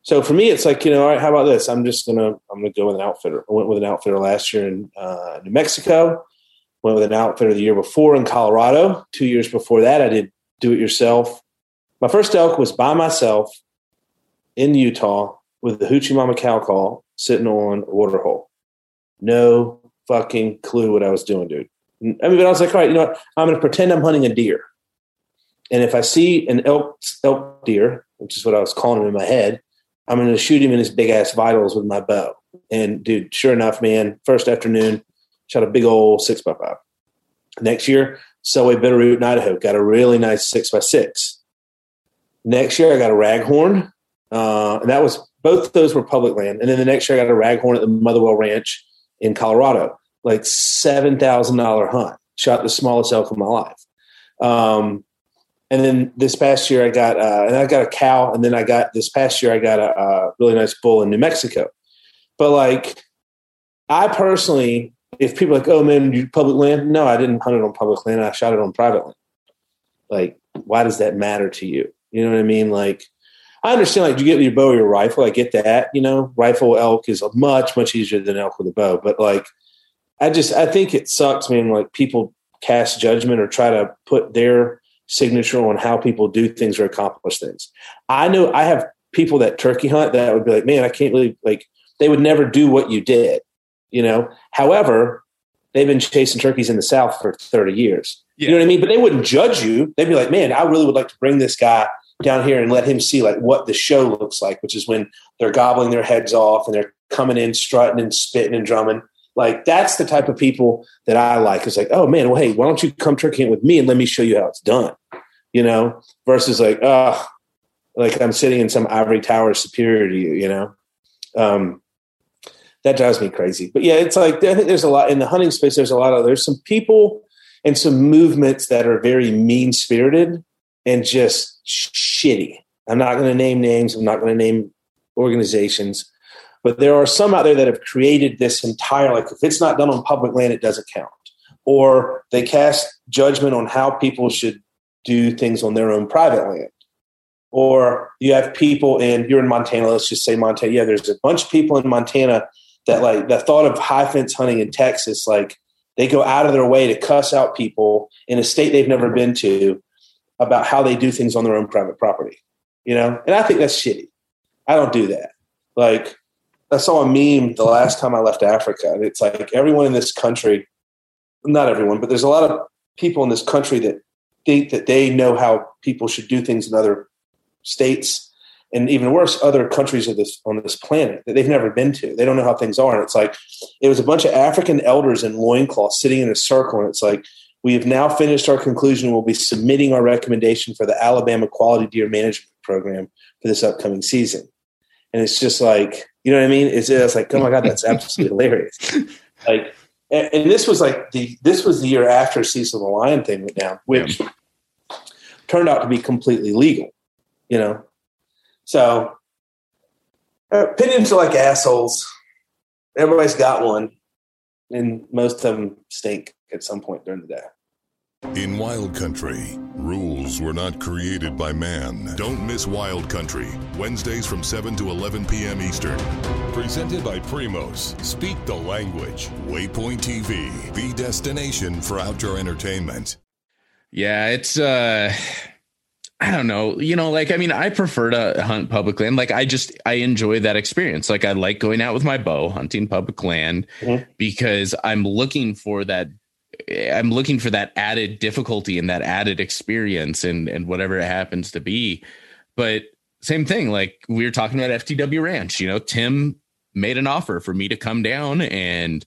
Speaker 1: So for me, it's like you know, all right, how about this? I'm just gonna I'm gonna go with an outfitter. I went with an outfitter last year in uh, New Mexico. Went with an outfitter the year before in Colorado. Two years before that, I did do it yourself. My first elk was by myself in Utah with the Hoochie Mama cow call sitting on a water hole. No fucking clue what I was doing, dude. I mean, but I was like, all right, you know what? I'm going to pretend I'm hunting a deer. And if I see an elk, elk deer, which is what I was calling him in my head, I'm going to shoot him in his big ass vitals with my bow. And dude, sure enough, man, first afternoon, shot a big old six by five. Next year, Selway Bitterroot in Idaho got a really nice six by six. Next year, I got a raghorn, uh, and that was both those were public land. And then the next year, I got a raghorn at the Motherwell Ranch in Colorado, like seven thousand dollar hunt. Shot the smallest elk of my life. Um, and then this past year, I got uh, and I got a cow, and then I got this past year, I got a, a really nice bull in New Mexico. But like, I personally if people are like, oh man, you public land? No, I didn't hunt it on public land. I shot it on private land. Like, why does that matter to you? You know what I mean? Like, I understand, like, you get your bow or your rifle. I get that. You know, rifle elk is much, much easier than elk with a bow. But, like, I just, I think it sucks, man. Like, people cast judgment or try to put their signature on how people do things or accomplish things. I know I have people that turkey hunt that would be like, man, I can't really, like, they would never do what you did you know. However, they've been chasing turkeys in the South for 30 years. Yeah. You know what I mean? But they wouldn't judge you. They'd be like, man, I really would like to bring this guy down here and let him see like what the show looks like, which is when they're gobbling their heads off and they're coming in, strutting and spitting and drumming. Like that's the type of people that I like. It's like, oh man, well, hey, why don't you come turkey with me and let me show you how it's done? You know, versus like, oh, like I'm sitting in some ivory tower superior to you, you know? Um, that drives me crazy. But yeah, it's like I think there's a lot in the hunting space. There's a lot of there's some people and some movements that are very mean spirited and just shitty. I'm not going to name names. I'm not going to name organizations, but there are some out there that have created this entire like if it's not done on public land, it doesn't count, or they cast judgment on how people should do things on their own private land. Or you have people in you're in Montana. Let's just say Montana. Yeah, there's a bunch of people in Montana that like the thought of high fence hunting in Texas, like they go out of their way to cuss out people in a state they've never been to about how they do things on their own private property. You know, and I think that's shitty. I don't do that. Like I saw a meme the last time I left Africa, and it's like everyone in this country, not everyone, but there's a lot of people in this country that think that they know how people should do things in other states and even worse, other countries of this on this planet that they've never been to. They don't know how things are. And it's like it was a bunch of African elders in loincloths sitting in a circle, and it's like we have now finished our conclusion. We'll be submitting our recommendation for the Alabama Quality Deer Management Program for this upcoming season. And it's just like, you know what I mean? It's, it's like, oh my God, that's absolutely <laughs> hilarious. Like, and, and, this was like the this was the year after Cecil the Lion thing went down, which yeah. turned out to be completely legal. You know, so opinions are like assholes. Everybody's got one, and most of them stink at some point during the day.
Speaker 12: In Wild Country, rules were not created by man. Don't miss Wild Country, Wednesdays from 7 to 11 p.m. Eastern. Presented by Primos. Speak the language. Waypoint TV, the destination for outdoor entertainment.
Speaker 14: Yeah, it's uh <clears throat> I don't know. You know, like I mean, I prefer to hunt public land. Like I just I enjoy that experience. Like I like going out with my bow, hunting public land mm-hmm. because I'm looking for that I'm looking for that added difficulty and that added experience and and whatever it happens to be. But same thing, like we were talking about FTW Ranch, you know, Tim made an offer for me to come down and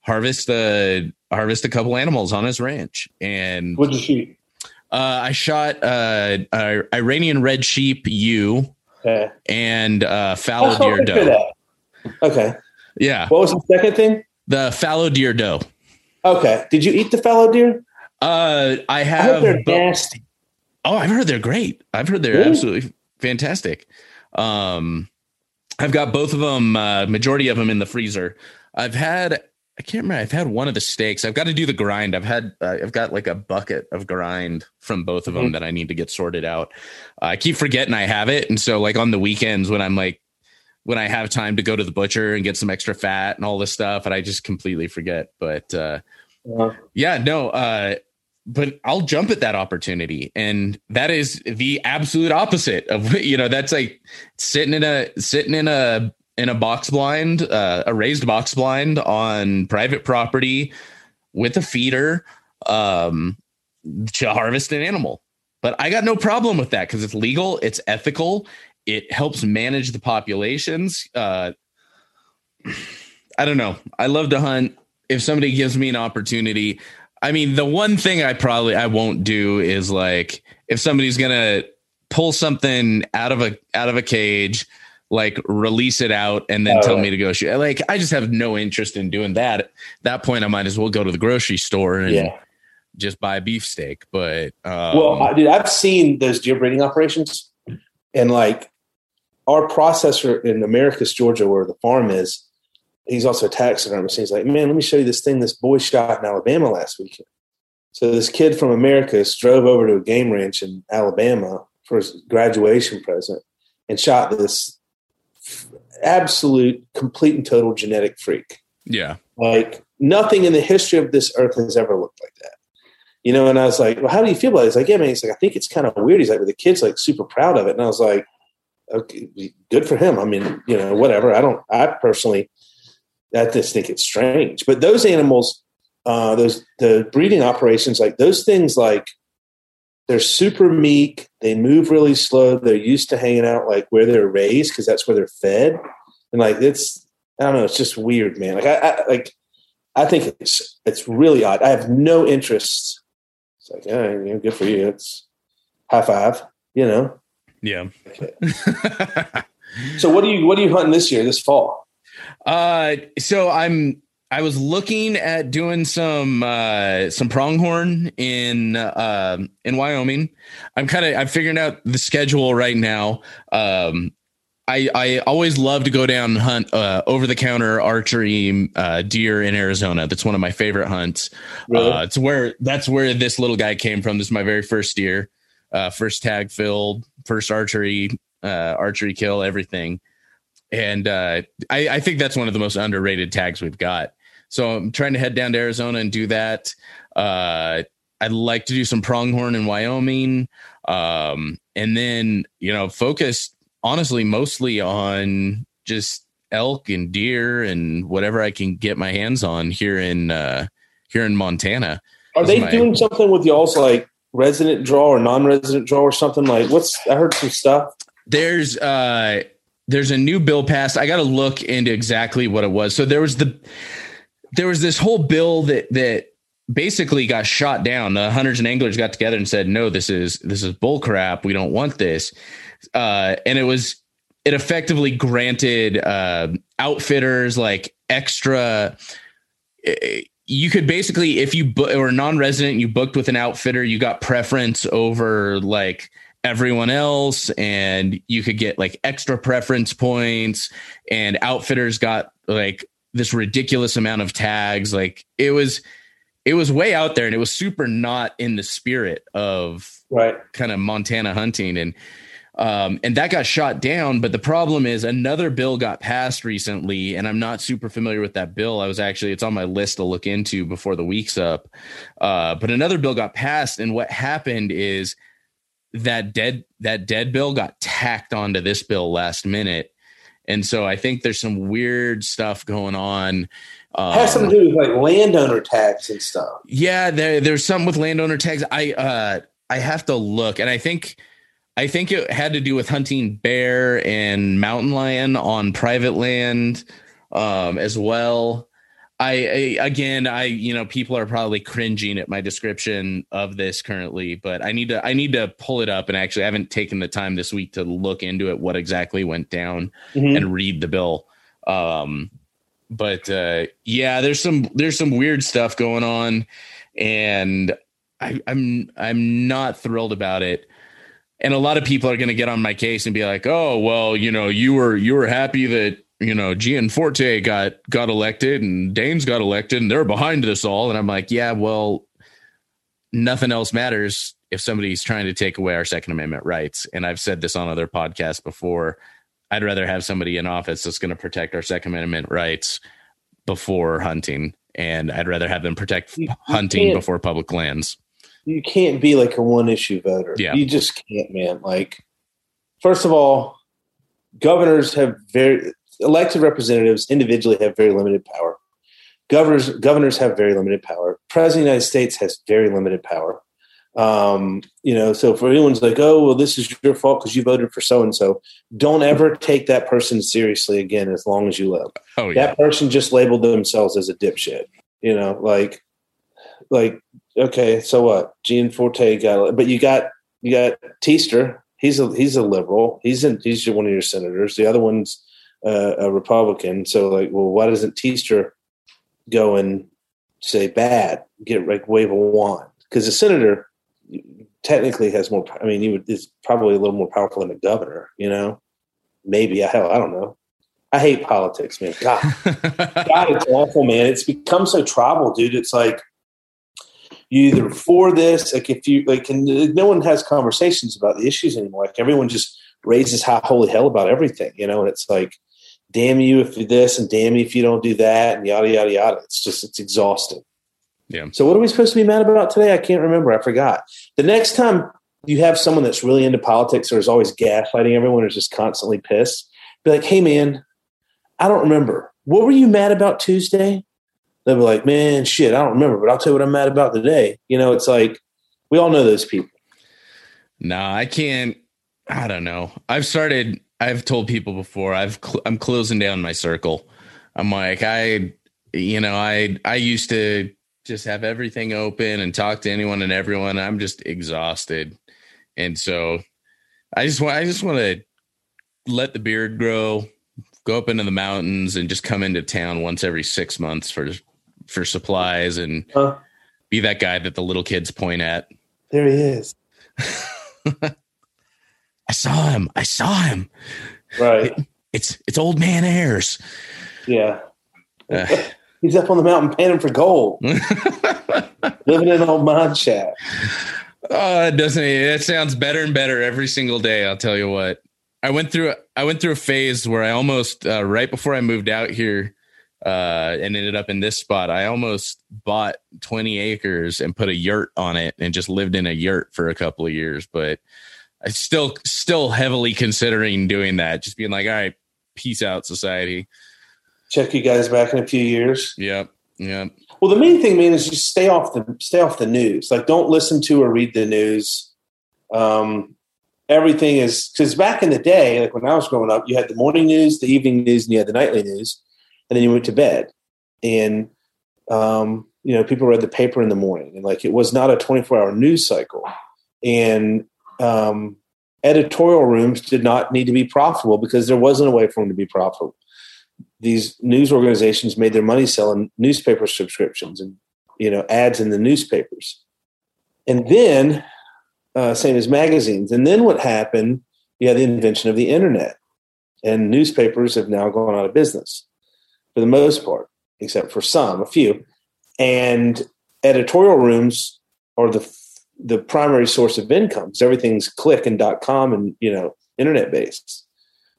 Speaker 14: harvest the harvest a couple animals on his ranch. And
Speaker 1: what did you shoot?
Speaker 14: Uh, I shot uh, uh, Iranian red sheep okay. and uh, fallow deer doe.
Speaker 1: Okay.
Speaker 14: Yeah.
Speaker 1: What was the second thing?
Speaker 14: The fallow deer doe.
Speaker 1: Okay. Did you eat the fallow deer?
Speaker 14: Uh, I have.
Speaker 1: I they're nasty.
Speaker 14: Oh, I've heard they're great. I've heard they're absolutely fantastic. Um, I've got both of them, uh, majority of them in the freezer. I've had, I can't remember. I've had one of the steaks. I've got to do the grind. I've had, uh, I've got like a bucket of grind from both of them
Speaker 1: Mhm.
Speaker 14: that I need to get sorted out. Uh, I keep forgetting I have it, and so like on the weekends when I'm like, when I have time to go to the butcher and get some extra fat and all this stuff, and I just completely forget. But uh, yeah, no, uh, but I'll jump at that opportunity, and that is the absolute opposite of <laughs> you know that's like sitting in a sitting in a in a box blind, uh, a raised box blind on private property with a feeder um, to harvest an animal. But I got no problem with that because it's legal, it's ethical, it helps manage the populations. Uh, <sighs> I don't know. I love to hunt. If somebody gives me an opportunity, I mean, the one thing I probably I won't do is like if somebody's gonna pull something out of a out of a cage, like release it out and then
Speaker 1: Oh,
Speaker 14: tell
Speaker 1: right.
Speaker 14: me to go shoot. Like I just have no interest in doing that. At that point, I might as well go to the grocery store and
Speaker 1: Yeah.
Speaker 14: just buy a beefsteak. But um,
Speaker 1: well, I, dude, I've seen those deer breeding operations, and like our processor in Americus, Georgia, where the farm is, he's also a taxidermist. He's like, man, let me show you this thing this boy shot in Alabama last weekend. So this kid from Americus drove over to a game ranch in Alabama for his graduation present and shot this absolute, complete, and total genetic freak.
Speaker 14: yeah,
Speaker 1: Like nothing in the history of this earth has ever looked like that. You know, and I was like, well, how do you feel about it? He's like, yeah, man. He's like, I think it's kind of weird. He's like, but the kid's like super proud of it. And I was like, okay, good for him. I mean, you know, whatever. I don't, I personally, I just think it's strange. But those animals, uh, those, the breeding operations, like those things, like they're super meek. They move really slow. They're used to hanging out like where they're raised because that's where they're fed. And like, it's, I don't know, it's just weird, man. Like, I, I like, I think it's it's really odd. I have no interest. It's like, yeah, you know, good for you. It's high five, you know.
Speaker 14: yeah.
Speaker 1: So what are you what are you hunting this year, this fall?
Speaker 14: Uh, so I'm I was looking at doing some uh some pronghorn in uh, in Wyoming. I'm kind of I'm figuring out the schedule right now. Um I I always love to go down and hunt uh over the counter archery uh deer in Arizona. That's one of my favorite hunts.
Speaker 1: Really?
Speaker 14: Uh it's where that's where this little guy came from. This is my very first deer. Uh first tag filled, first archery uh archery kill, everything and uh, I, I think that's one of the most underrated tags we've got. So I'm trying to head down to Arizona and do that. Uh, I'd like to do some pronghorn in Wyoming, um, and then you know focus honestly mostly on just elk and deer and whatever I can get my hands on here in uh, here in Montana.
Speaker 1: Are they
Speaker 14: my-
Speaker 1: doing something with y'all's like resident draw or non-resident draw or something like what's I heard some stuff.
Speaker 14: there's uh there's a new bill passed i got to look into exactly what it was so there was the there was this whole bill that that basically got shot down. The hunters and anglers got together and said no this is this is bull crap. We don't want this. Uh and it was it effectively granted uh outfitters like extra eh, you could basically if you bu- were non-resident you booked with an outfitter you got preference over like everyone else and you could get like extra preference points and outfitters got like this ridiculous amount of tags like it was it was way out there and it was super not in the spirit of
Speaker 1: right
Speaker 14: kind of Montana hunting and um, and that got shot down. But the problem is another bill got passed recently, and I'm not super familiar with that bill. I was actually it's on my list to look into before the week's up. Uh, but another bill got passed, and what happened is that dead that dead bill got tacked onto this bill last minute, and so I think there's some weird stuff going on. Um,
Speaker 1: has something to do with like landowner tags and stuff.
Speaker 14: yeah, there, there's something with landowner tags. I uh I have to look, and I think I think it had to do with hunting bear and mountain lion on private land um, as well. I, I again, I you know people are probably cringing at my description of this currently, but I need to I need to pull it up and actually I haven't taken the time this week to look into it what exactly went down
Speaker 1: Mhm.
Speaker 14: and read the bill. Um, but uh, yeah, there's some there's some weird stuff going on, and I, I'm I'm not thrilled about it. and a lot of people are going to get on my case and be like, "Oh, well, you know, you were you were happy that you know Gianforte got got elected and Daines got elected and they're behind this all." And I'm like, "Yeah, well, nothing else matters if somebody's trying to take away our Second Amendment rights." And I've said this on other podcasts before. I'd rather have somebody in office that's going to protect our Second Amendment rights before hunting, and I'd rather have them protect
Speaker 1: You- you
Speaker 14: hunting before public lands.
Speaker 1: you can't be like a one issue voter.
Speaker 14: Yeah.
Speaker 1: You just can't, man. Like, first of all, governors have very elected representatives individually have very limited power. Governors governors have very limited power. President of the United States has very limited power. Um, you know, so for anyone's like, oh, well, this is your fault because you voted for so and so, don't ever take that person seriously again as long as you live.
Speaker 14: Oh yeah,
Speaker 1: That person just labeled themselves as a dipshit. You know, like like okay, so what? Gianforte got, but you got you got Tester. He's a he's a liberal. He's in he's one of your senators. The other one's uh, a Republican. So like, well, why doesn't Tester go and say bad? Get like wave a wand because the senator technically has more. I mean, he would, is probably a little more powerful than a governor. You know, maybe hell, I don't know. I hate politics, man. God, <laughs> God, it's awful, man. It's become so tribal, dude. It's like you either for this, like if you like, and no one has conversations about the issues anymore. Like everyone just raises high holy hell about everything, you know. And it's like, damn you if you this, and damn you if you don't do that, and yada yada yada. It's just it's exhausting.
Speaker 14: Yeah.
Speaker 1: So what are we supposed to be mad about today? I can't remember. I forgot. The next time you have someone that's really into politics or is always gaslighting everyone or is just constantly pissed, be like, hey man, I don't remember. What were you mad about Tuesday? They'll be like, man, shit, I don't remember, but I'll tell you what I'm mad about today. You know, it's like we all know those people.
Speaker 14: Nah, I can't. I don't know. I've started. I've told people before. I've cl- I'm closing down my circle. I'm like I, you know, I I used to just have everything open and talk to anyone and everyone. I'm just exhausted, and so I just want I just want to let the beard grow, go up into the mountains, and just come into town once every six months for for supplies and
Speaker 1: Huh?
Speaker 14: be that guy that the little kids point at.
Speaker 1: There he is. <laughs>
Speaker 14: I saw him. I saw him.
Speaker 1: Right.
Speaker 14: It's it's old man Ayers.
Speaker 1: Yeah.
Speaker 14: Uh, <laughs>
Speaker 1: He's up on the mountain panning for gold. <laughs> Living in old shack.
Speaker 14: oh, it doesn't it sounds better and better every single day, I'll tell you what. I went through I went through a phase where I almost uh, right before I moved out here uh, and ended up in this spot, I almost bought 20 acres and put a yurt on it and just lived in a yurt for a couple of years, but I still still heavily considering doing that. Just being like, all right, peace out society.
Speaker 1: Check you guys back in a few years.
Speaker 14: Yep. Yep.
Speaker 1: Well, the main thing, man, is just stay off the stay off the news. Like, don't listen to or read the news. Um, everything is because back in the day, like when I was growing up, you had the morning news, the evening news, and you had the nightly news, and then you went to bed. And um, you know, people read the paper in the morning, and like it was not a twenty four hour news cycle. And um, editorial rooms did not need to be profitable because there wasn't a way for them to be profitable. These news organizations made their money selling newspaper subscriptions and you know ads in the newspapers. And then uh, same as magazines. And then what happened? You had the invention of the internet. And newspapers have now gone out of business for the most part except for some a few. And editorial rooms are the the primary source of income because everything's click and dot com and you know internet based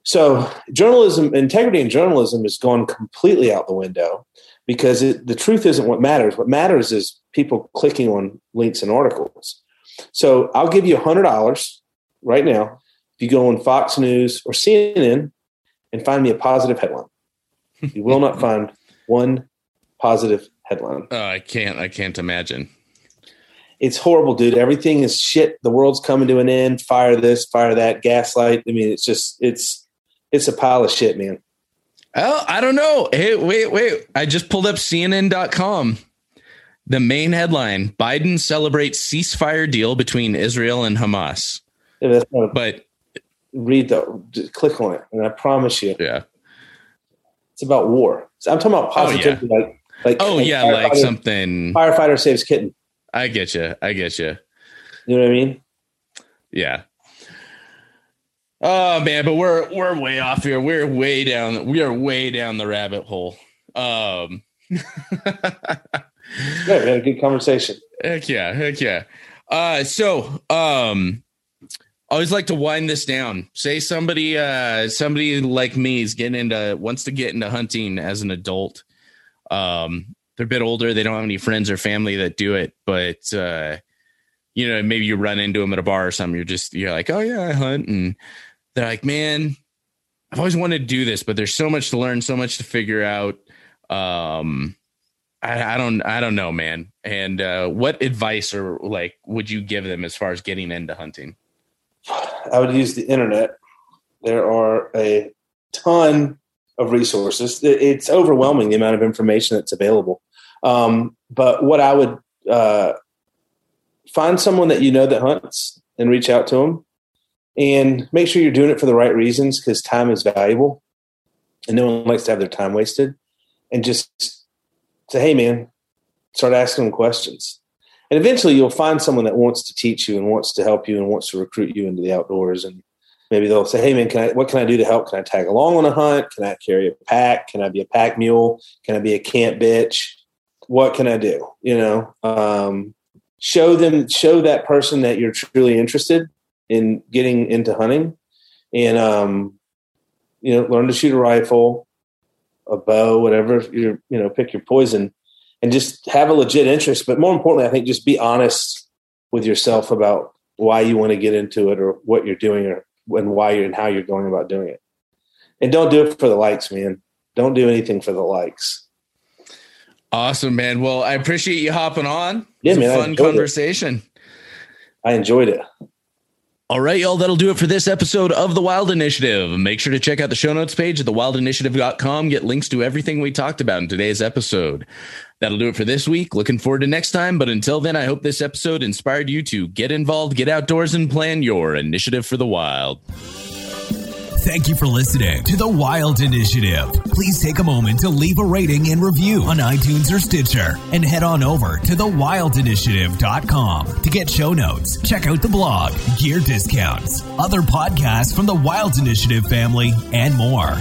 Speaker 1: so journalism, integrity in journalism has gone completely out the window because it, the truth isn't what matters. What matters is people clicking on links and articles. So I'll give you hundred dollars right now if you go on Fox News or CNN and find me a positive headline. You will not <laughs> find one positive headline.
Speaker 14: Oh, I can't. I can't imagine.
Speaker 1: It's horrible, dude. Everything is shit. The world's coming to an end. Fire this, fire that, gaslight. I mean, it's just it's it's a pile of shit, man.
Speaker 14: Oh, I don't know. Hey, wait, wait. I just pulled up CNN.com. The main headline Biden celebrates ceasefire deal between Israel and Hamas.
Speaker 1: Yeah,
Speaker 14: But
Speaker 1: read the just click on it, and I promise you,
Speaker 14: yeah.
Speaker 1: it's about war. So I'm talking about
Speaker 14: Oh, yeah.
Speaker 1: like like
Speaker 14: Oh,
Speaker 1: like
Speaker 14: yeah. Like something.
Speaker 1: firefighter saves kitten.
Speaker 14: I get you. I get you.
Speaker 1: You know what I mean?
Speaker 14: Yeah. Oh man, but we're we're way off here. We're way down. We are way down the rabbit hole. Um, <laughs>
Speaker 1: yeah, we had a good conversation.
Speaker 14: Heck yeah, heck yeah. Uh, so um, I always like to wind this down. Say somebody, uh, somebody like me is getting into wants to get into hunting as an adult. Um, they're a bit older. They don't have any friends or family that do it, but uh, you know, maybe you run into them at a bar or something. You're just you're like, oh yeah, I hunt, and they're like, man, I've always wanted to do this, but there's so much to learn, so much to figure out. Um, I, I don't, I don't know, man. And uh, what advice or like would you give them as far as getting into hunting?
Speaker 1: I would use the internet. There are a ton of resources. It's overwhelming the amount of information that's available. Um, but what I would uh, find someone that you know that hunts and reach out to them and make sure you're doing it for the right reasons because time is valuable and no one likes to have their time wasted. And just say hey man start asking them questions. And eventually you'll find someone that wants to teach you and wants to help you and wants to recruit you into the outdoors. And maybe they'll say hey man can i what can i do to help? Can i tag along on a hunt? Can i carry a pack? Can i be a pack mule? Can i be a camp bitch what can i do? You know um, show them show that person that you're truly interested in getting into hunting and um you know learn to shoot a rifle a bow whatever you you know pick your poison and just have a legit interest. But more importantly i think just be honest with yourself about why you want to get into it or what you're doing or and why you're and how you're going about doing it. And don't do it for the likes man. Don't do anything for the likes
Speaker 14: awesome man well i appreciate you hopping on
Speaker 1: yeah
Speaker 14: it was
Speaker 1: man
Speaker 14: a fun conversation
Speaker 1: it. i enjoyed it
Speaker 14: all right, y'all, that'll do it for this episode of The Wild Initiative. Make sure to check out the show notes page at thewildinitiative.com. Get links to everything we talked about in today's episode. That'll do it for this week. Looking forward to next time. But until then, I hope this episode inspired you to get involved, get outdoors, and plan your initiative for the wild.
Speaker 2: Thank you for listening to The Wild Initiative. Please take a moment to leave a rating and review on iTunes or Stitcher and head on over to thewildinitiative.com to get show notes, check out the blog, gear discounts, other podcasts from the Wild Initiative family, and more.